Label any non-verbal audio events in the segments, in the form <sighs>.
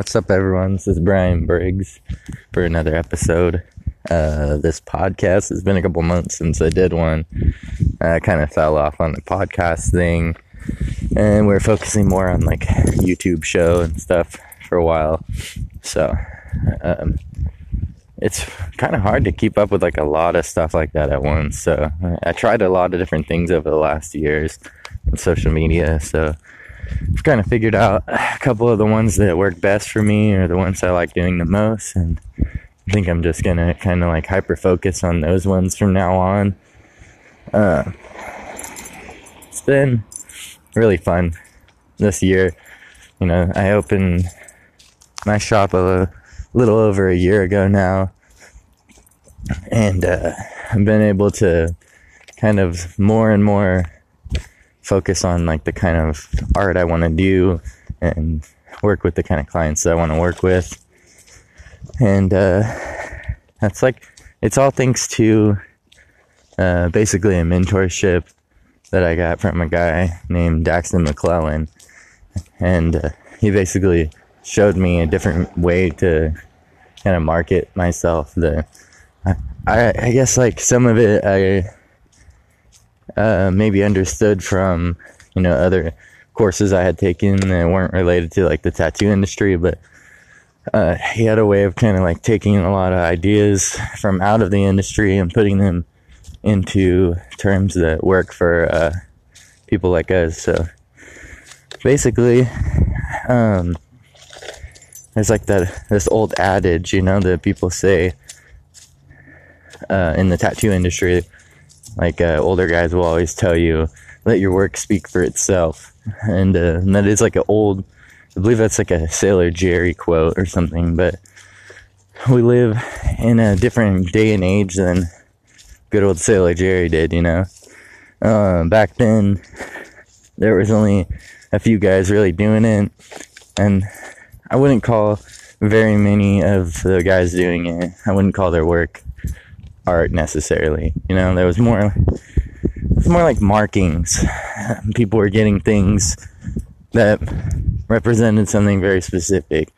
What's up, everyone? This is Brian Briggs for another episode. Uh, this podcast has been a couple months since I did one. I kind of fell off on the podcast thing, and we're focusing more on like YouTube show and stuff for a while. So, um, it's kind of hard to keep up with like a lot of stuff like that at once. So, I tried a lot of different things over the last years on social media. So, I've kind of figured out a couple of the ones that work best for me or the ones I like doing the most. And I think I'm just going to kind of like hyper focus on those ones from now on. Uh, it's been really fun this year. You know, I opened my shop a little over a year ago now. And uh, I've been able to kind of more and more focus on like the kind of art I want to do and work with the kind of clients that I want to work with. And uh, that's like, it's all thanks to uh, basically a mentorship that I got from a guy named Daxton McClellan. And uh, he basically showed me a different way to kind of market myself. The I, I guess like some of it I uh, maybe understood from you know other courses I had taken that weren't related to like the tattoo industry, but uh, he had a way of kind of like taking a lot of ideas from out of the industry and putting them into terms that work for uh, people like us. So basically, um, there's like that this old adage, you know, that people say uh, in the tattoo industry like uh, older guys will always tell you, let your work speak for itself. And, uh, and that is like an old, I believe that's like a Sailor Jerry quote or something, but we live in a different day and age than good old Sailor Jerry did, you know. Uh, back then, there was only a few guys really doing it, and I wouldn't call very many of the guys doing it, I wouldn't call their work art necessarily. You know, there was more, it's more like markings. People were getting things that represented something very specific.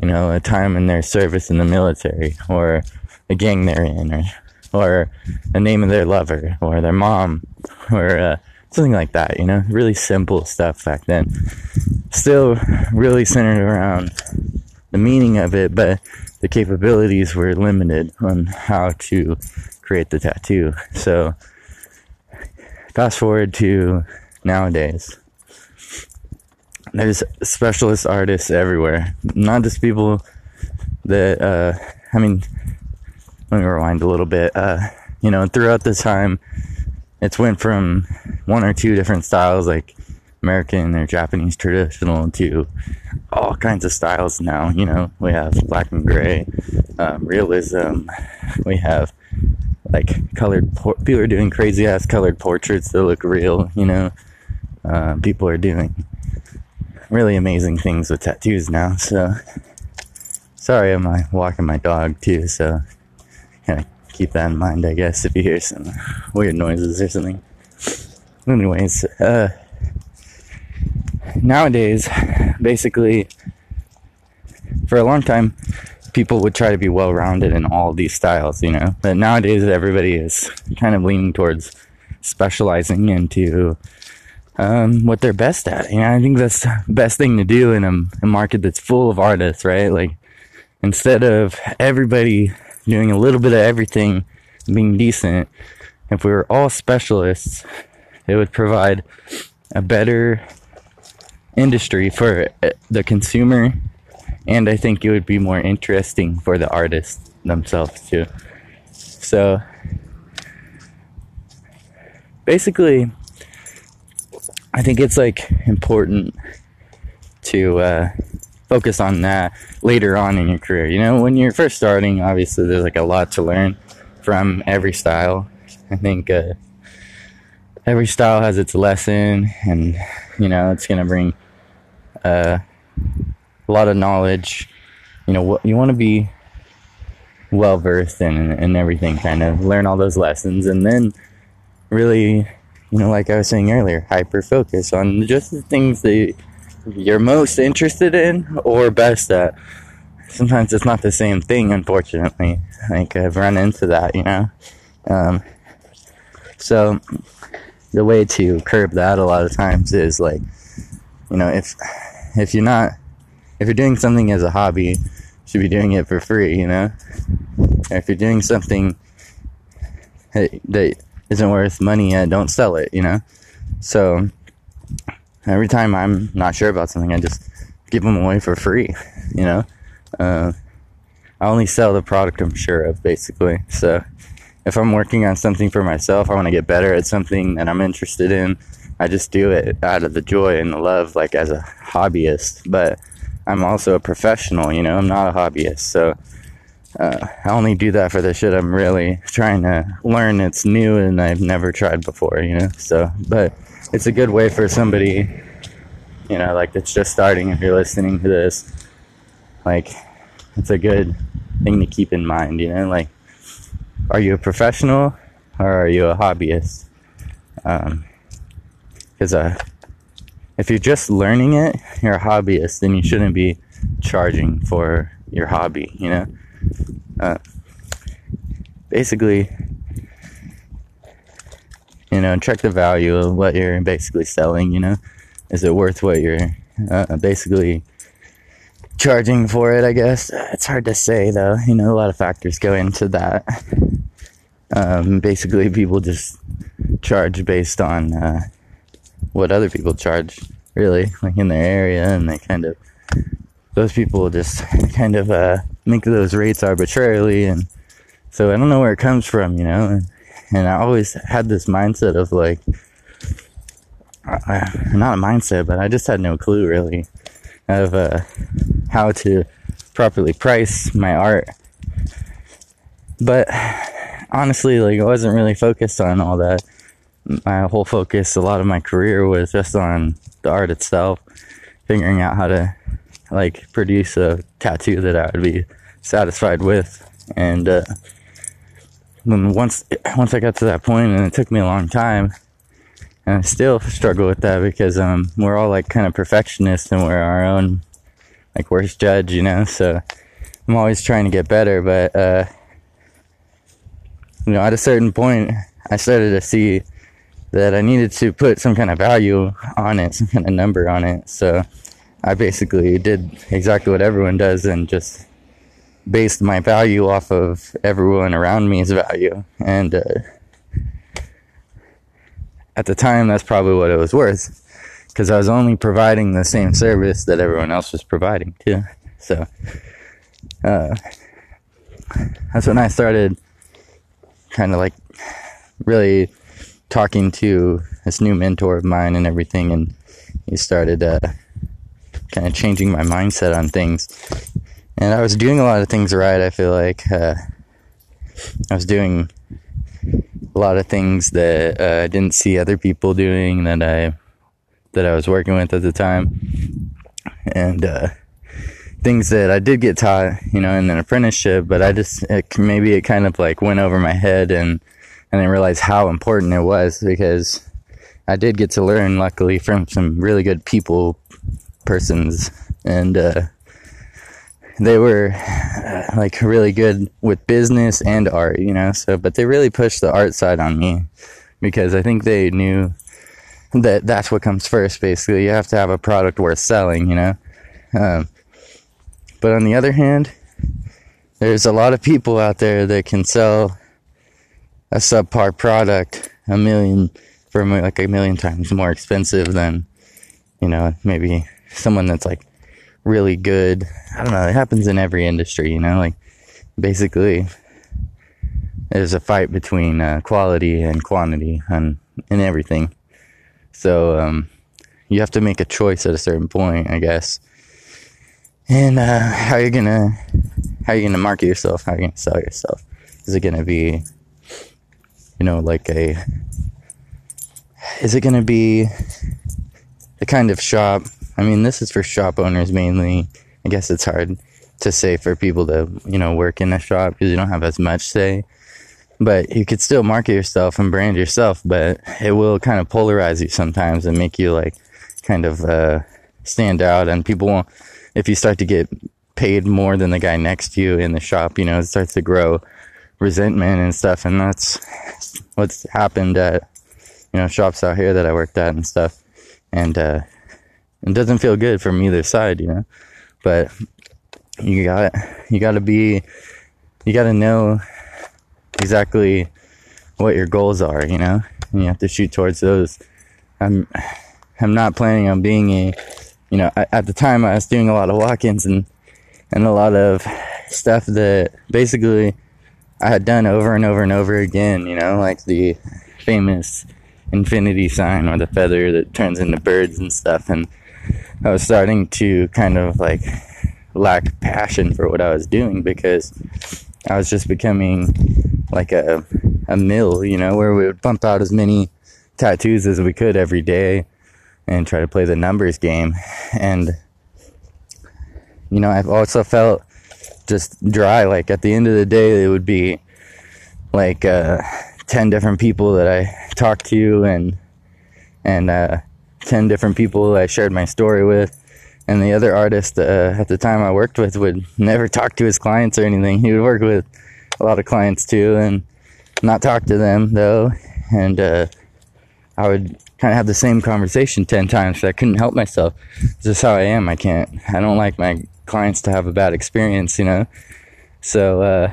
You know, a time in their service in the military, or a gang they're in, or or the name of their lover, or their mom, or uh, something like that. You know, really simple stuff back then. Still, really centered around the meaning of it, but the capabilities were limited on how to create the tattoo. So, fast forward to nowadays. There's specialist artists everywhere. Not just people that, uh, I mean, let me rewind a little bit. Uh, you know, throughout the time, it's went from one or two different styles, like American or Japanese traditional to all kinds of styles now. You know, we have black and gray, um, realism. We have like colored. Por- people are doing crazy ass colored portraits that look real. You know, uh, people are doing really amazing things with tattoos now. So, sorry, I'm uh, walking my dog too. So, of keep that in mind, I guess, if you hear some weird noises or something. Anyways, uh, nowadays, basically, for a long time, people would try to be well rounded in all these styles, you know. But nowadays, everybody is kind of leaning towards specializing into um, what they're best at. You know, I think that's the best thing to do in a, a market that's full of artists, right? Like, instead of everybody doing a little bit of everything, being decent, if we were all specialists, it would provide a better industry for uh, the consumer and I think it would be more interesting for the artists themselves too. So basically I think it's like important to uh, focus on that later on in your career. You know, when you're first starting, obviously there's like a lot to learn from every style. I think uh, every style has its lesson, and you know, it's gonna bring uh, a lot of knowledge. You know, you want to be well versed in in everything, kind of learn all those lessons, and then really, you know, like I was saying earlier, hyper focus on just the things that you're most interested in or best at. Sometimes it's not the same thing, unfortunately. Like I've run into that, you know. Um, so the way to curb that a lot of times is like, you know, if if you're not if you're doing something as a hobby, you should be doing it for free, you know. Or if you're doing something that isn't worth money yet, don't sell it, you know. So every time I'm not sure about something, I just give them away for free, you know. Uh, I only sell the product I'm sure of, basically. So if I'm working on something for myself, I want to get better at something that I'm interested in. I just do it out of the joy and the love, like as a hobbyist. But I'm also a professional, you know, I'm not a hobbyist. So uh, I only do that for the shit I'm really trying to learn. It's new and I've never tried before, you know. So, but it's a good way for somebody, you know, like that's just starting. If you're listening to this, like, it's a good thing to keep in mind, you know, like are you a professional or are you a hobbyist? Because uh, if you're just learning it, you're a hobbyist, then you shouldn't be charging for your hobby, you know? Uh, basically, you know, check the value of what you're basically selling, you know? Is it worth what you're uh, basically charging for it, I guess? It's hard to say, though. You know, a lot of factors go into that. Um, basically, people just charge based on uh, what other people charge, really, like in their area, and they kind of those people just <laughs> kind of uh, make those rates arbitrarily, and so I don't know where it comes from, you know. And, and I always had this mindset of like, uh, not a mindset, but I just had no clue really of uh, how to properly price my art. But <sighs> honestly, like I wasn't really focused on all that. My whole focus, a lot of my career was just on the art itself, figuring out how to like produce a tattoo that I would be satisfied with. And uh, when once once I got to that point, and it took me a long time, and I still struggle with that because um, we're all like kind of perfectionists and we're our own like worst judge, you know. So I'm always trying to get better, but uh, you know, at a certain point, I started to see that I needed to put some kind of value on it, some kind of number on it. So I basically did exactly what everyone does and just based my value off of everyone around me's value. And uh, at the time, that's probably what it was worth because I was only providing the same service that everyone else was providing too. So uh, that's when I started kind of like really talking to this new mentor of mine and everything, and he started uh, kind of changing my mindset on things. And I was doing a lot of things right. I feel like uh, I was doing a lot of things that uh, I didn't see other people doing that I that I was working with at the time, and uh, things that I did get taught, you know, in an apprenticeship, but I just, it, maybe it kind of like went over my head and I didn't realize how important it was because I did get to learn, luckily, from some really good people, persons, and, uh, they were uh, like really good with business and art, you know, so, but they really pushed the art side on me because I think they knew that that's what comes first, basically. You have to have a product worth selling, you know. Um, but on the other hand, there's a lot of people out there that can sell a subpar product a million for like a million times more expensive than you know maybe someone that's like really good. I don't know. It happens in every industry, you know. Like basically, there's a fight between uh, quality and quantity and in everything. So um, you have to make a choice at a certain point, I guess and uh, how you're gonna how you're gonna market yourself how you're gonna sell yourself is it gonna be you know like a is it gonna be the kind of shop i mean this is for shop owners mainly. I guess it's hard to say for people to you know work in a shop because you don't have as much say. But you could still market yourself and brand yourself but it will kind of polarize you sometimes and make you like kind of uh stand out. And people won't, if you start to get paid more than the guy next to you in the shop, you know, it starts to grow resentment and stuff. And that's what's happened at, you know, shops out here that I worked at and stuff. And, uh, it doesn't feel good from either side, you know, but you got, you got to be, you got to know exactly what your goals are, you know, and you have to shoot towards those. I'm, I'm not planning on being a, you know, at the time I was doing a lot of walk-ins and, and a lot of stuff that basically I had done over and over and over again, you know, like the famous infinity sign or the feather that turns into birds and stuff. And I was starting to kind of like lack passion for what I was doing because I was just becoming like a, a mill, you know, where we would pump out as many tattoos as we could every day and try to play the numbers game. And, you know, I've also felt just dry. Like at the end of the day, it would be like uh, 10 different people that I talked to and, and uh, 10 different people I shared my story with. And the other artist uh, at the time I worked with would never talk to his clients or anything. He would work with a lot of clients too and not talk to them though. And uh, I would kind of have the same conversation 10 times. I couldn't help myself. This is how I am. I can't, I don't like my clients to have a bad experience, you know? So, uh,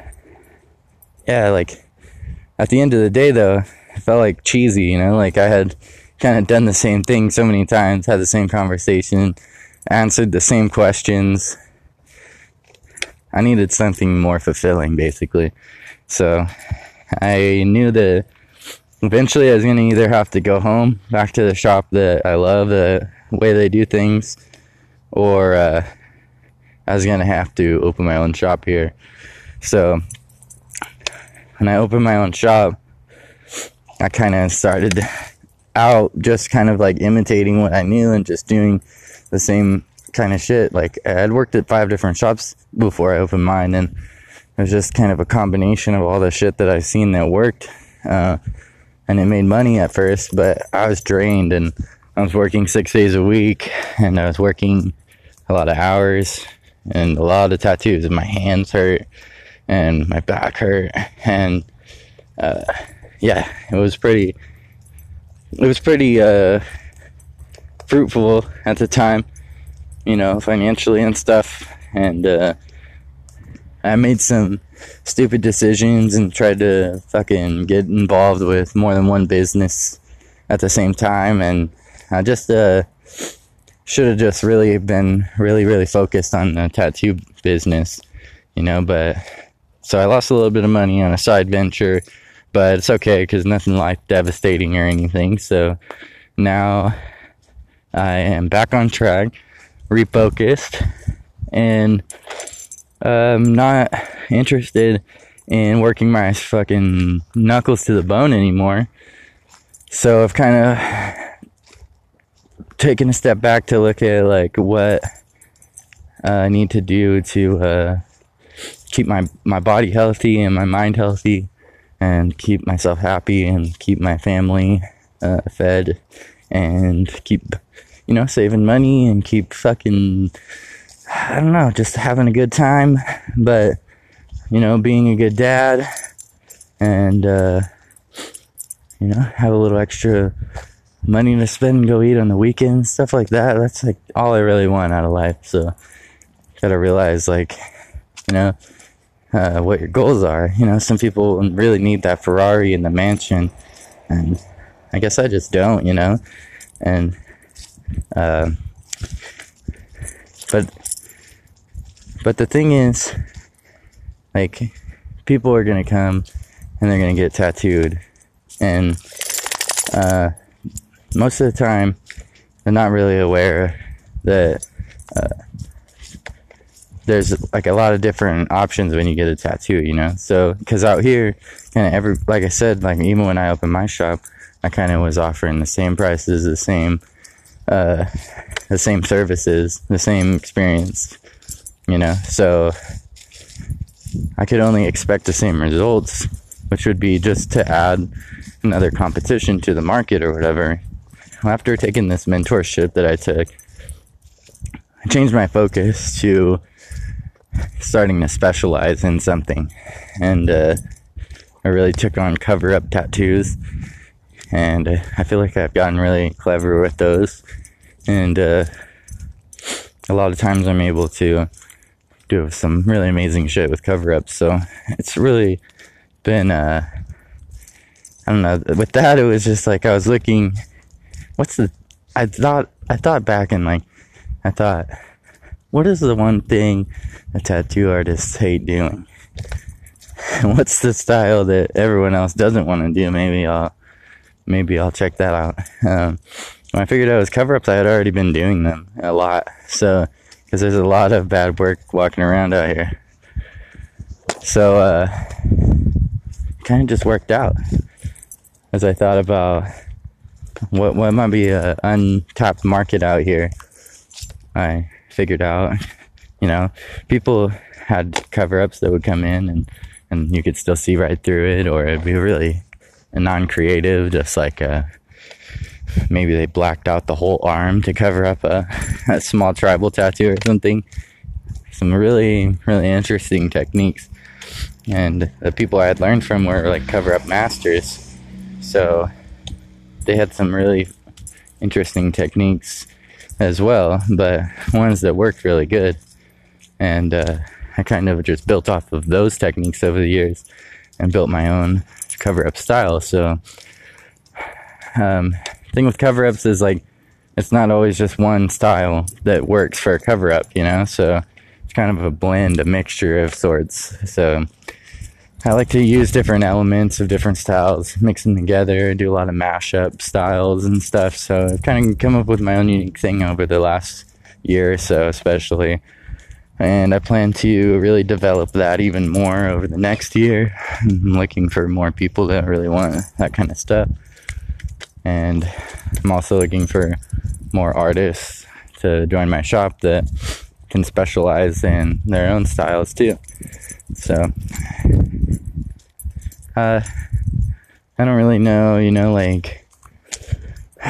yeah, like at the end of the day though, I felt like cheesy, you know, like I had kind of done the same thing so many times, had the same conversation, answered the same questions. I needed something more fulfilling, basically. So I knew that eventually I was going to either have to go home back to the shop that I love, the way they do things, or uh, I was to have to open my own shop here. So when I opened my own shop, I kind of started out just kind of like imitating what I knew and just doing the same kind of shit. Like I'd worked at five different shops before I opened mine and it was just kind of a combination of all the shit that I've seen that worked. Uh, and it made money at first, but I was drained and I was working six days a week and I was working a lot of hours and a lot of tattoos and my hands hurt and my back hurt and uh, yeah, it was pretty it was pretty uh, fruitful at the time, you know, financially and stuff and uh, I made some stupid decisions and tried to fucking get involved with more than one business at the same time. And I just, uh, should have just really been really, really focused on the tattoo business, you know, but so I lost a little bit of money on a side venture, but it's okay because nothing life devastating or anything. So now I am back on track, refocused, and I'm not interested in working my fucking knuckles to the bone anymore. So I've kind of taken a step back to look at like what I need to do to uh, keep my my body healthy and my mind healthy, and keep myself happy and keep my family uh, fed, and keep you know saving money and keep fucking I don't know, just having a good time, but you know, being a good dad and uh, you know, have a little extra money to spend and go eat on the weekends, stuff like that. That's like all I really want out of life. So gotta realize like, you know, uh, what your goals are. You know, some people really need that Ferrari and the mansion, and I guess I just don't. You know, and uh, but but the thing is, like, people are gonna come and they're gonna get tattooed, and uh, most of the time, they're not really aware that uh, there's like a lot of different options when you get a tattoo, you know. So, because out here, kind of every, like I said, like even when I opened my shop, I kind of was offering the same prices, the same, uh, the same services, the same experience you know so i could only expect the same results which would be just to add another competition to the market or whatever after taking this mentorship that i took I changed my focus to starting to specialize in something. And uh, I really took on cover up tattoos. And uh, I feel like I've gotten really clever with those. And uh, a lot of times I'm able to do some really amazing shit with cover ups. So it's really been, uh, I don't know, with that, it was just like I was looking, what's the, I thought, I thought back and like, I thought, what is the one thing a tattoo artists hate doing? <laughs> What's the style that everyone else doesn't want to do? Maybe I'll, maybe I'll check that out. Um, when I figured out it was cover ups, I had already been doing them a lot. So, because there's a lot of bad work walking around out here. So, uh, kind of just worked out as I thought about what what might be an untapped market out here. I figured out, <laughs> you know, people had cover ups that would come in and, and you could still see right through it, or it'd be really non creative, just like a, maybe they blacked out the whole arm to cover up a, <laughs> a small tribal tattoo or something. Some really, really interesting techniques. And the people I had learned from were like cover up masters. So they had some really interesting techniques as well, but ones that worked really good. And uh, I kind of just built off of those techniques over the years and built my own cover up style. So, um, thing with cover ups is like it's not always just one style that works for a cover up, you know? So it's kind of a blend, a mixture of sorts. So I like to use different elements of different styles, mix them together, do a lot of mashup styles and stuff. So I've kind of come up with my own unique thing over the last year or so, especially. And I plan to really develop that even more over the next year. I'm looking for more people that really want that kind of stuff. And I'm also looking for more artists to join my shop that can specialize in their own styles too. So, uh, I don't really know, you know, like, <sighs>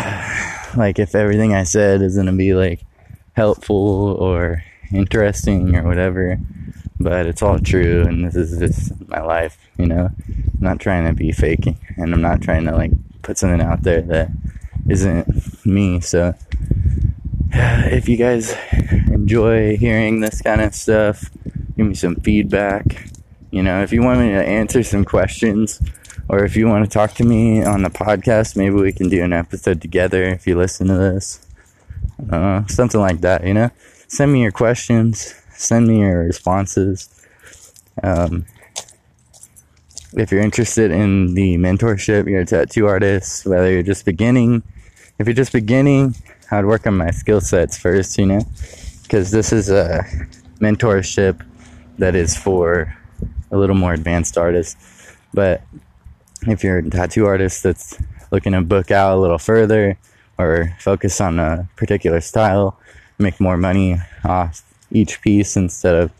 like if everything I said is gonna be like helpful or interesting or whatever, but it's all true, and this is just my life, you know. I'm not trying to be faking, and I'm not trying to like put something out there that isn't me. So, <sighs> if you guys enjoy hearing this kind of stuff, give me some feedback. You know, if you want me to answer some questions, or if you want to talk to me on the podcast, maybe we can do an episode together if you listen to this. Uh, something like that, you know? Send me your questions, send me your responses. Um, if you're interested in the mentorship, you're a tattoo artist, whether you're just beginning, if you're just beginning, I'd work on my skill sets first, you know, because this is a mentorship that is for a little more advanced artist. But if you're a tattoo artist that's looking to book out a little further or focus on a particular style, make more money off each piece instead of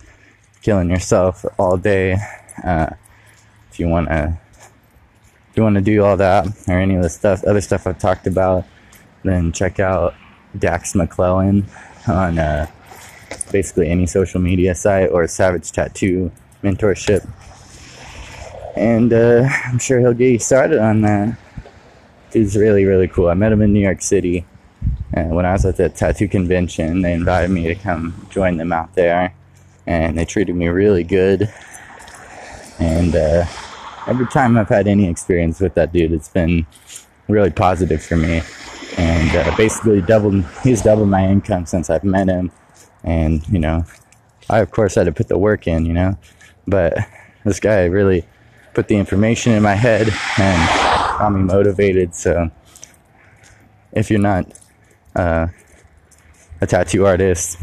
killing yourself all day, uh, if you want to if you want to do all that or any of the stuff other stuff I've talked about, then check out Dax McClellan on uh, basically any social media site or Savage Tattoo Mentorship. And uh, I'm sure he'll get you started on that. Dude's really, really cool. I met him in New York City. And when I was at the tattoo convention, they invited me to come join them out there. And they treated me really good. And uh, every time I've had any experience with that dude, it's been really positive for me. And uh, basically, doubled he's doubled my income since I've met him. And you know, I of course had to put the work in, you know, but this guy really put the information in my head and got me motivated. So if you're not uh, a tattoo artist,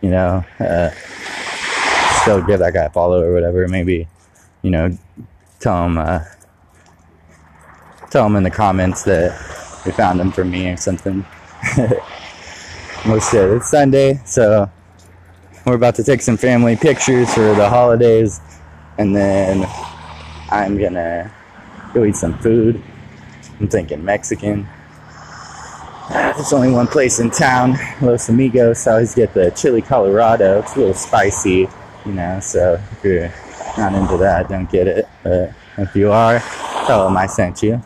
you know, uh, still give that guy a follow or whatever. Maybe you know, tell them, uh, tell them in the comments that you found them for me or something. <laughs> Most shit. It's Sunday, so we're about to take some family pictures for the holidays, and then I'm gonna go eat some food. I'm thinking Mexican. <sighs> There's only one place in town, Los Amigos. I always get the chili Colorado. It's a little spicy, you know, so if you're not into that, don't get it. But if you are, tell them I sent you.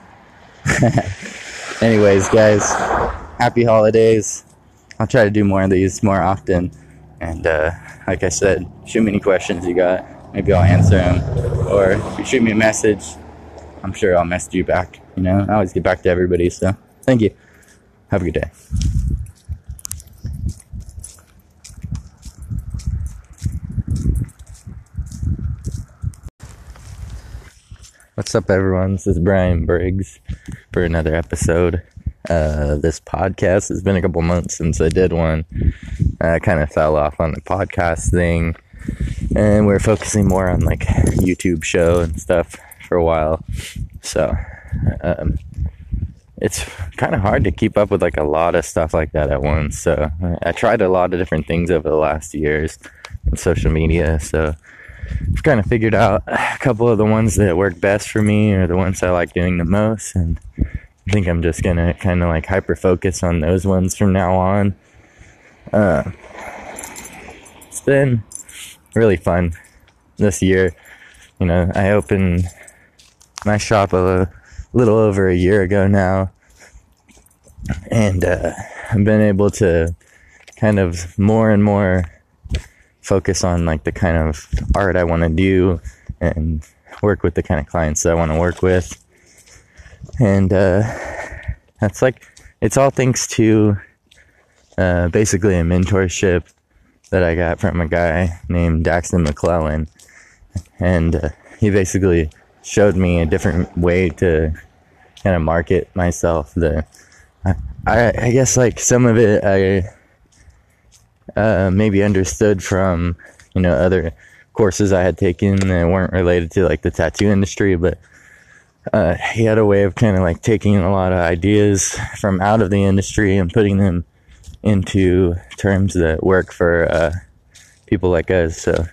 <laughs> Anyways, guys, happy holidays. I'll try to do more of these more often. And uh, like I said, shoot me any questions you got. Maybe I'll answer them. Or if you shoot me a message, I'm sure I'll message you back. You know, I always get back to everybody. So thank you. Have a good day. What's up, everyone? This is Brian Briggs for another episode. Uh, this podcast. It's been a couple months since I did one. I kind of fell off on the podcast thing, and we're focusing more on like YouTube show and stuff for a while. So, um, it's kind of hard to keep up with like a lot of stuff like that at once. So I tried a lot of different things over the last years on social media. So I've kind of figured out a couple of the ones that work best for me or the ones I like doing the most. And I think I'm just gonna kind of like hyper focus on those ones from now on. Uh, it's been really fun this year. You know, I opened my shop a little over a year ago now. And uh, I've been able to kind of more and more focus on like the kind of art I want to do and work with the kind of clients that I want to work with. And uh, that's like, it's all thanks to uh, basically a mentorship that I got from a guy named Daxton McClellan. And uh, he basically showed me a different way to kind of market myself. The I, I guess like some of it I uh, maybe understood from you know other courses I had taken that weren't related to like the tattoo industry, but uh, he had a way of kind of like taking a lot of ideas from out of the industry and putting them into terms that work for uh, people like us. So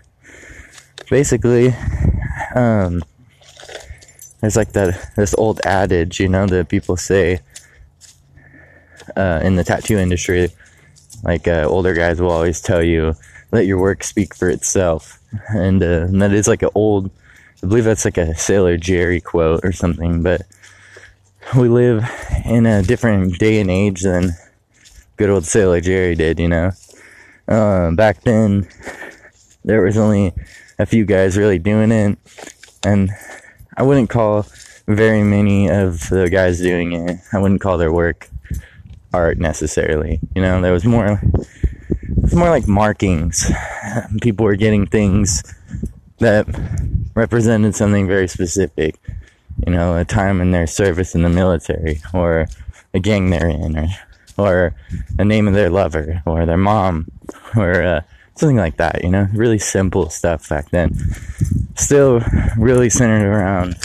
basically, um, there's like that this old adage, you know, that people say uh, in the tattoo industry. Like uh, older guys will always tell you, "Let your work speak for itself," and, uh, and that is like an old. I believe that's like a Sailor Jerry quote or something. But we live in a different day and age than good old Sailor Jerry did. You know, uh, back then there was only a few guys really doing it, and I wouldn't call very many of the guys doing it. I wouldn't call their work art necessarily. You know, there was more. It's more like markings. People were getting things that represented something very specific. You know, a time in their service in the military, or a gang they're in, or or a name of their lover, or their mom, or uh, something like that. You know, really simple stuff back then still really centered around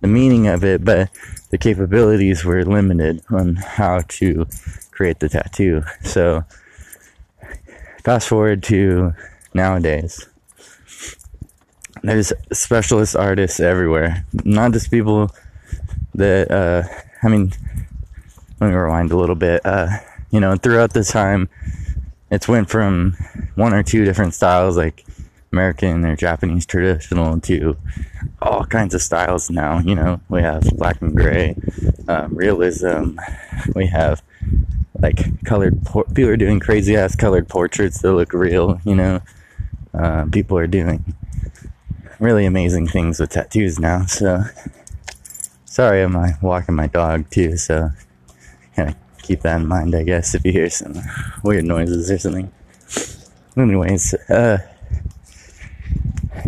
the meaning of it, but the capabilities were limited on how to create the tattoo. So, fast forward to nowadays, there's specialist artists everywhere, not just people that, uh, I mean, let me rewind a little bit. Uh, you know, throughout the time, it's went from one or two different styles, like American or Japanese traditional to all kinds of styles now. You know, we have black and gray, um, realism. We have like colored, por- people are doing crazy ass colored portraits that look real, you know. Uh, people are doing really amazing things with tattoos now. So, sorry, I'm uh, walking my dog too, so kind of keep that in mind, I guess, if you hear some weird noises or something. Anyways, uh,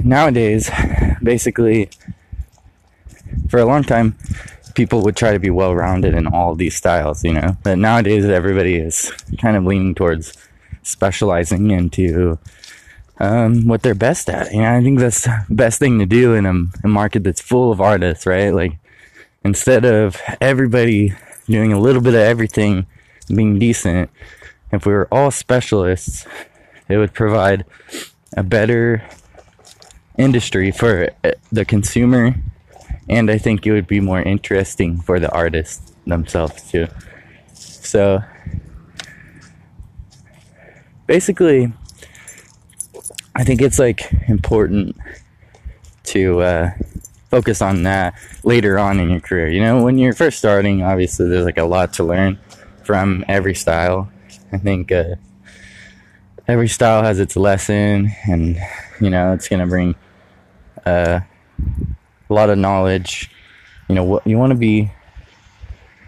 nowadays, basically, for a long time, people would try to be well rounded in all these styles, you know. But nowadays, everybody is kind of leaning towards specializing into um, what they're best at. You know, I think that's the best thing to do in a, a market that's full of artists, right? Like, instead of everybody doing a little bit of everything, being decent, if we were all specialists, it would provide a better industry for uh, the consumer, and I think it would be more interesting for the artists themselves too. So basically, I think it's like important to uh, focus on that later on in your career. You know, when you're first starting, obviously there's like a lot to learn from every style. I think uh, every style has its lesson, and you know it's gonna bring uh, a lot of knowledge. You know, what you want to be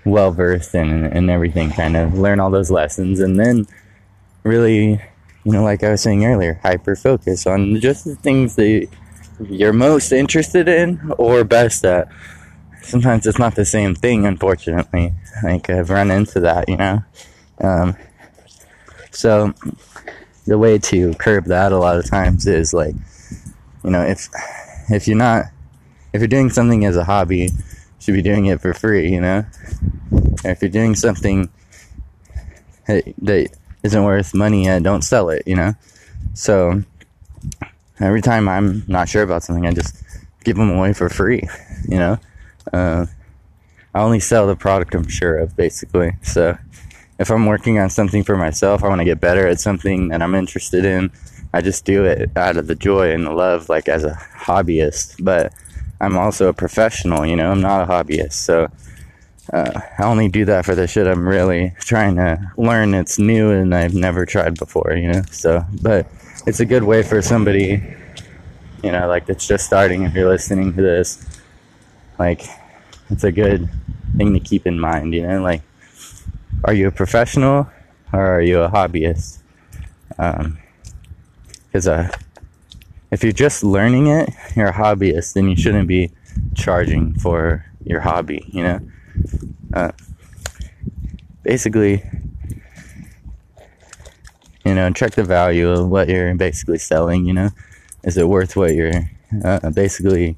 well versed in and everything, kind of learn all those lessons, and then really, you know, like I was saying earlier, hyper focus on just the things that you're most interested in or best at. Sometimes it's not the same thing, unfortunately. Like I've run into that, you know. Um, so the way to curb that a lot of times is like, you know, if if you're not if you're doing something as a hobby, you should be doing it for free, you know. Or if you're doing something that isn't worth money, uh, don't sell it, you know. So every time I'm not sure about something, I just give them away for free, <laughs> you know. Uh, I only sell the product I'm sure of, basically. So if I'm working on something for myself, I want to get better at something that I'm interested in. I just do it out of the joy and the love, like as a hobbyist. But I'm also a professional, you know, I'm not a hobbyist. So uh, I only do that for the shit I'm really trying to learn. It's new and I've never tried before, you know. So, but it's a good way for somebody, you know, like that's just starting. If you're listening to this, like, it's a good thing to keep in mind, you know, like are you a professional or are you a hobbyist? Because um, uh, if you're just learning it, you're a hobbyist, then you shouldn't be charging for your hobby, you know? Uh, basically, you know, check the value of what you're basically selling, you know? Is it worth what you're uh, basically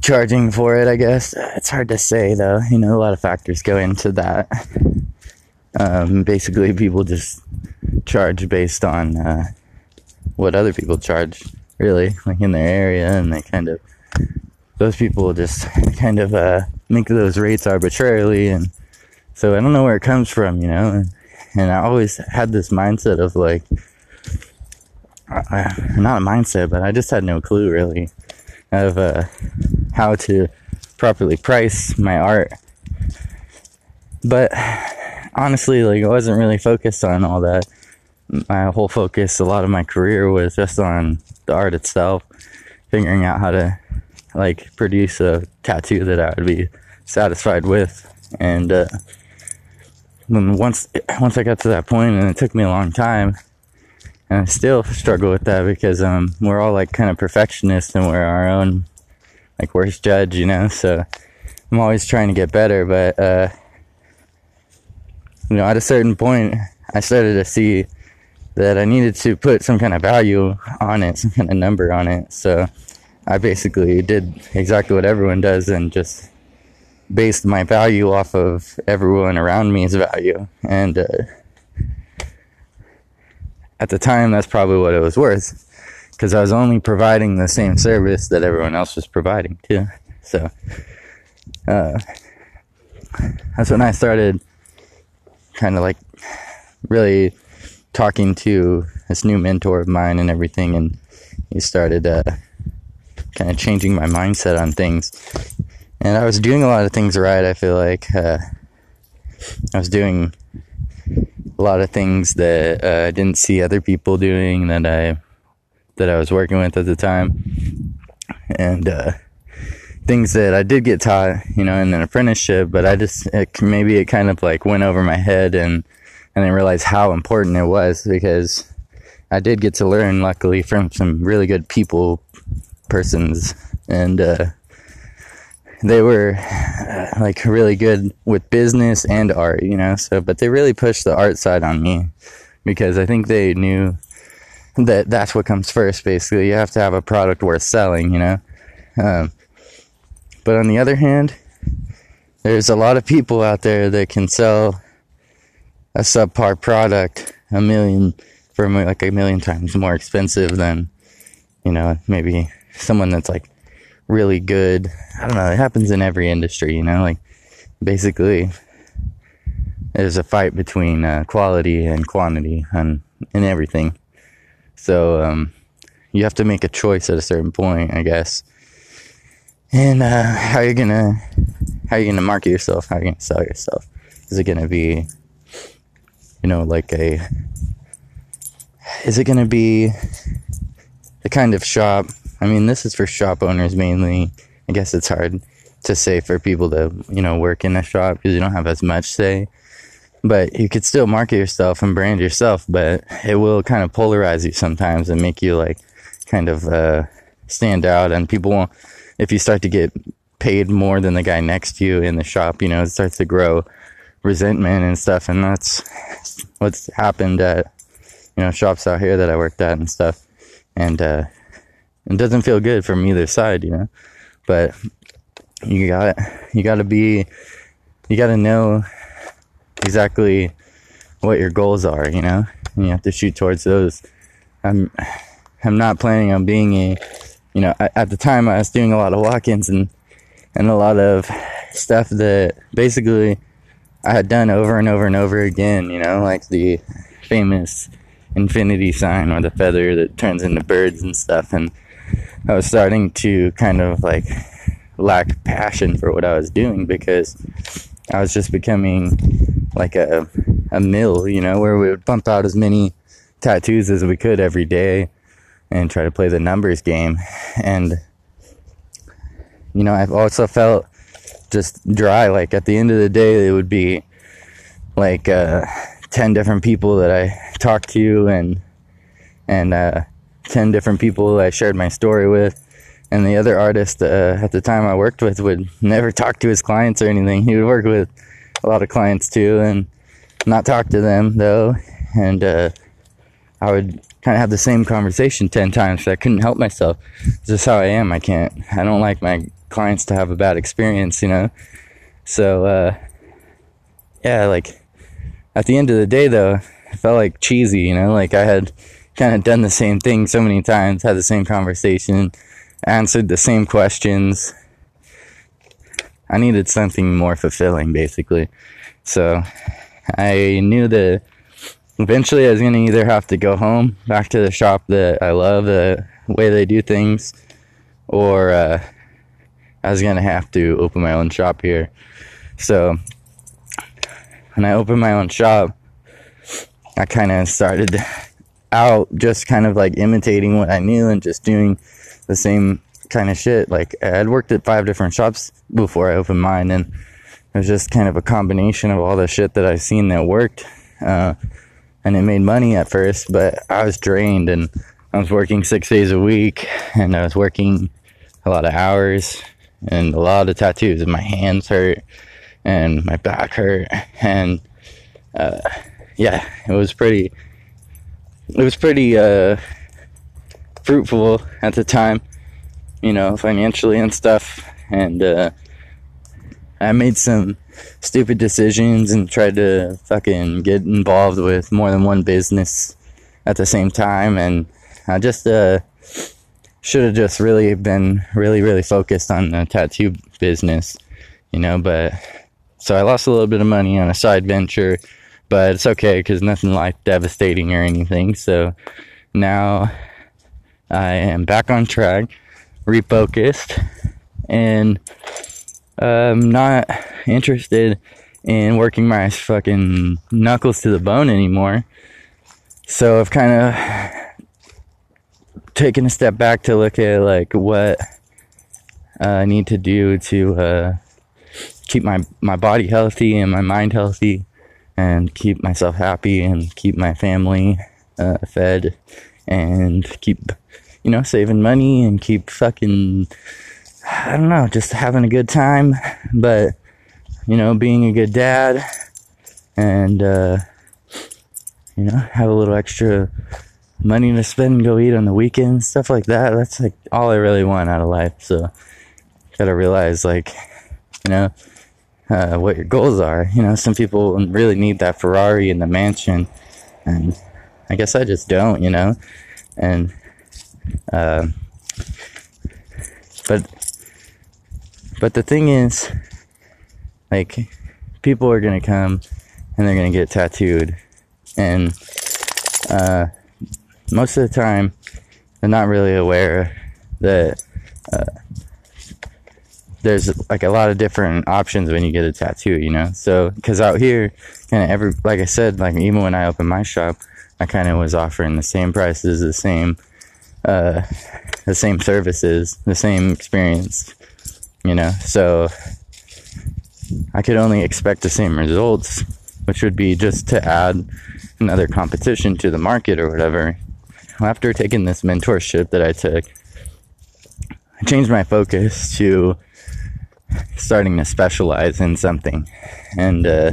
charging for it, I guess? It's hard to say, though. You know, a lot of factors go into that. Um, basically, people just charge based on uh, what other people charge, really, like in their area, and they kind of those people just kind of uh, make those rates arbitrarily, and so I don't know where it comes from, you know. And, and I always had this mindset of like, uh, not a mindset, but I just had no clue really of uh, how to properly price my art. But honestly, like I wasn't really focused on all that. My whole focus, a lot of my career was just on the art itself, figuring out how to like produce a tattoo that I would be satisfied with. And uh, once <clears throat> once I got to that point, and it took me a long time, and I still struggle with that because um, we're all like kind of perfectionists and we're our own like worst judge, you know. So I'm always trying to get better, but uh, you know, at a certain point, I started to see that I needed to put some kind of value on it, some kind of number on it. So I basically did exactly what everyone does and just based my value off of everyone around me's value. And uh, at the time, that's probably what it was worth because I was only providing the same service that everyone else was providing too. So uh, that's when I started kind of like really talking to this new mentor of mine and everything, and he started uh, kind of changing my mindset on things. And I was doing a lot of things right. I feel like uh, I was doing a lot of things that uh, I didn't see other people doing that I that I was working with at the time, and uh, things that I did get taught, you know, in an apprenticeship, but I just, it, maybe it kind of like went over my head and, I realized how important it was because I did get to learn, luckily, from some really good people, persons, and, uh, they were uh, like really good with business and art, you know, so, but they really pushed the art side on me because I think they knew that that's what comes first, basically. You have to have a product worth selling, you know. Um, but on the other hand, there's a lot of people out there that can sell a subpar product a million for like a million times more expensive than you know maybe someone that's like really good. I don't know. It happens in every industry, you know. Like basically, there's a fight between uh, quality and quantity and in everything. So um, you have to make a choice at a certain point, I guess. And uh, how you're gonna how you gonna market yourself? How you gonna sell yourself? Is it gonna be, you know, like a? Is it gonna be the kind of shop? I mean, this is for shop owners mainly. I guess it's hard to say for people to you know work in a shop because you don't have as much say. But you could still market yourself and brand yourself but it will kind of polarize you sometimes and make you like kind of uh, stand out. And people won't if you start to get paid more than the guy next to you in the shop you know it starts to grow resentment and stuff. And that's what's happened at you know shops out here that i worked at and stuff. And uh it doesn't feel good from either side you know? But you got you got to be you got to know exactly what your goals are you know? And you have to shoot towards those. I'm i'm not planning on being a you know at the time i was doing a lot of walk-ins and and a lot of stuff that basically i had done over and over and over again you know? Like the famous infinity sign or the feather that turns into birds and stuff and i was starting to kind of like lack passion for what I was doing because I was just becoming like a a mill, you know, where we would pump out as many tattoos as we could every day and try to play the numbers game. And you know, I've also felt just dry. Like at the end of the day, it would be like uh, ten different people that I talked to, and and uh, ten different people I shared my story with, and the other artist uh, at the time I worked with would never talk to his clients or anything. He would work with a lot of clients too, and not talk to them though. And uh, I would kind of have the same conversation ten times. So I couldn't help myself. This is how I am. I can't. I don't like my clients to have a bad experience, you know. So uh, yeah, like at the end of the day though, I felt like cheesy, you know. Like I had kind of done the same thing so many times, had the same conversation answered the same questions. I needed something more fulfilling, basically. So I knew that eventually I was going to either have to go home, back to the shop that I love, the way they do things, or uh, I was going to have to open my own shop here. So when I opened my own shop, I kind of started out just kind of like imitating what I knew and just doing the same kind of shit. Like I'd worked at five different shops before I opened mine, and it was just kind of a combination of all the shit that I seen that worked, uh, and it made money at first, but I was drained, and I was working six days a week, and I was working a lot of hours, and a lot of tattoos, and my hands hurt, and my back hurt, and uh, yeah, it was pretty. It was pretty. Uh, fruitful at the time, you know, financially and stuff. And uh, I made some stupid decisions and tried to fucking get involved with more than one business at the same time. And I just uh, should have just really been really, really focused on the tattoo business, you know. But so I lost a little bit of money on a side venture, but it's okay because nothing life devastating or anything. So now I am back on track, refocused, and I'm not interested in working my fucking knuckles to the bone anymore. So I've kind of taken a step back to look at like what uh, I need to do to uh, keep my my body healthy and my mind healthy, and keep myself happy and keep my family uh, fed and keep you know, saving money and keep fucking, I don't know, just having a good time. But, you know, being a good dad and, uh, you know, have a little extra money to spend and go eat on the weekends, stuff like that. That's like all I really want out of life. So, gotta realize, like, you know, uh, what your goals are. You know, some people really need that Ferrari and the mansion, and I guess I just don't, you know. And uh, but but the thing is, like, people are gonna come and they're gonna get tattooed, and uh, most of the time they're not really aware that uh, there's like a lot of different options when you get a tattoo, you know. So because out here, kind of every like I said, like even when I opened my shop, I kind of was offering the same prices, the same, uh, the same services, the same experience, you know. So I could only expect the same results, which would be just to add another competition to the market or whatever. After taking this mentorship that I took, I changed my focus to starting to specialize in something. And uh,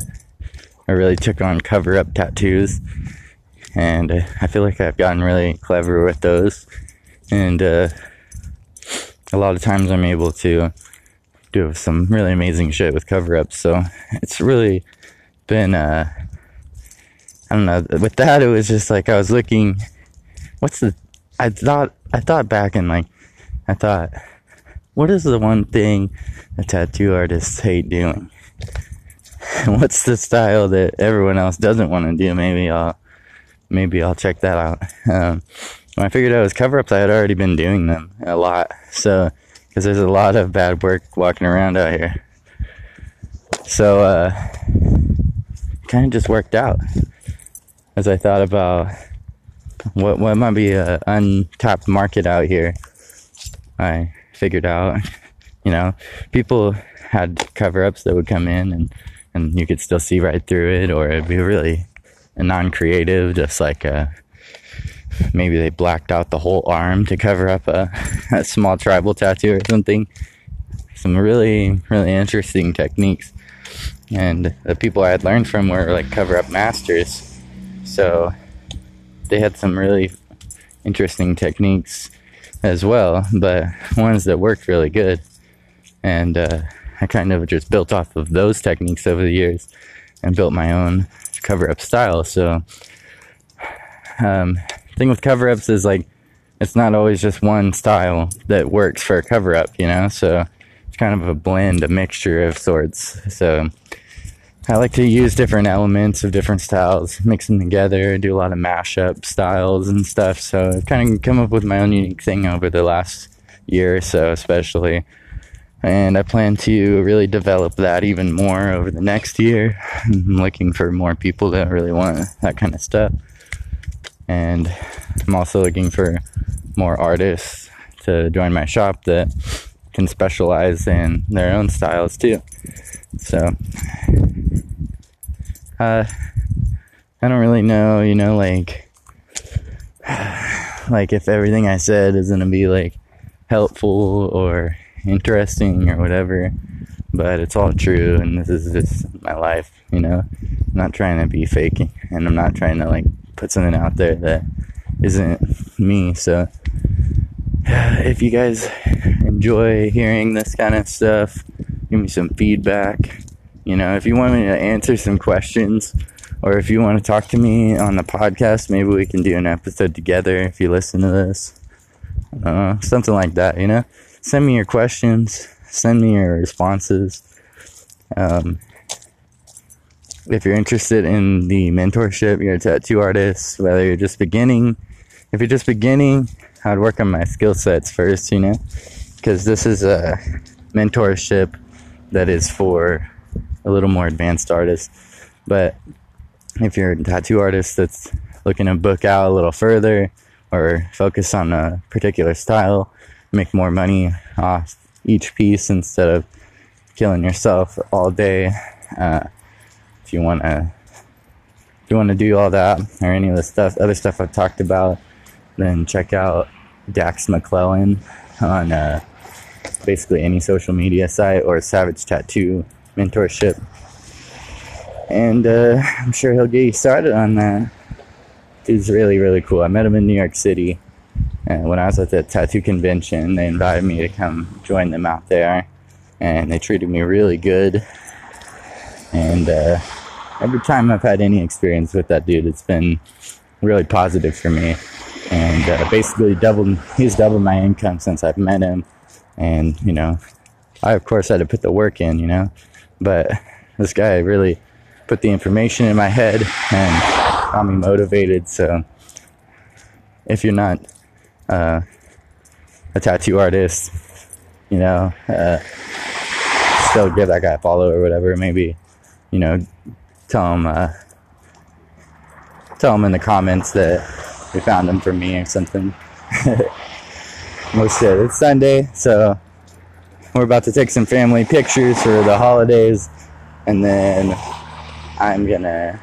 I really took on cover up tattoos. And uh, I feel like I've gotten really clever with those. And uh, a lot of times I'm able to do some really amazing shit with cover ups. So it's really been, uh, I don't know, with that, it was just like I was looking, what's the, I thought, I thought back and like, I thought, what is the one thing a tattoo artists hate doing? <laughs> What's the style that everyone else doesn't want to do? Maybe I'll, maybe I'll check that out. Um, when I figured out it was cover ups, I had already been doing them a lot. So, because there's a lot of bad work walking around out here. So, uh, kind of just worked out as I thought about what what might be an untapped market out here. I figured out, <laughs> you know, people had cover ups that would come in and, and you could still see right through it, or it'd be really non creative, just like a, uh, maybe they blacked out the whole arm to cover up a, <laughs> a small tribal tattoo or something. Some really, really interesting techniques. And the people I had learned from were like cover up masters. So they had some really interesting techniques as well, but ones that worked really good. And uh, I kind of just built off of those techniques over the years and built my own cover up style. So, um, thing with cover ups is like it's not always just one style that works for a cover up, you know. So it's kind of a blend, a mixture of sorts. So I like to use different elements of different styles, mix them together, do a lot of mashup styles and stuff. So I've kind of come up with my own unique thing over the last year or so, especially. And I plan to really develop that even more over the next year. I'm looking for more people that really want that kind of stuff. And I'm also looking for more artists to join my shop that can specialize in their own styles too. So uh, I don't really know, you know, like, <sighs> like if everything I said is gonna be like helpful or interesting or whatever, but it's all true, and this is just my life, you know. I'm not trying to be faking, and I'm not trying to like put something out there that isn't me. So, if you guys enjoy hearing this kind of stuff, give me some feedback. You know, if you want me to answer some questions or if you want to talk to me on the podcast, maybe we can do an episode together if you listen to this. Uh, something like that, you know? Send me your questions, send me your responses. Um, if you're interested in the mentorship, you're a tattoo artist, whether you're just beginning, if you're just beginning, I'd work on my skill sets first, you know? Because this is a mentorship that is for a little more advanced artist. But if you're a tattoo artist that's looking to book out a little further or focus on a particular style, make more money off each piece instead of killing yourself all day. Uh, if you want to, if you want to do all that or any of the stuff, other stuff I've talked about, then check out Dax McClellan on uh, basically any social media site or Savage Tattoo mentorship. And uh, I'm sure he'll get you started on that. Dude's really, really cool. I met him in New York City. And when I was at the tattoo convention, they invited me to come join them out there. And they treated me really good. And uh, every time I've had any experience with that dude, it's been really positive for me. And uh, basically, doubled, he's doubled my income since I've met him. And, you know, I, of course, had to put the work in, you know. But this guy really put the information in my head and got me motivated. So if you're not uh, a tattoo artist, you know, uh, still give that guy a follow or whatever. Maybe, you know, tell him, uh, tell him in the comments that you found them for me or something. <laughs> Most shit. It's Sunday, so we're about to take some family pictures for the holidays, and then I'm gonna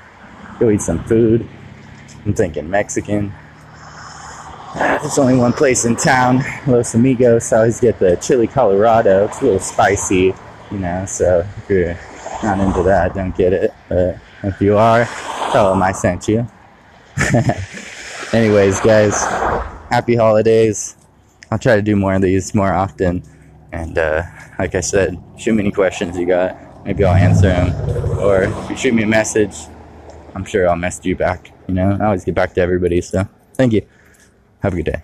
go eat some food. I'm thinking Mexican. <sighs> There's only one place in town, Los Amigos. I always get the chili Colorado. It's a little spicy, you know. So if you're not into that, don't get it. But if you are, tell them I sent you. <laughs> Anyways, guys, happy holidays. I'll try to do more of these more often. And uh, like I said, shoot me any questions you got. Maybe I'll answer them. Or if you shoot me a message, I'm sure I'll message you back. You know, I always get back to everybody. So thank you. Have a good day.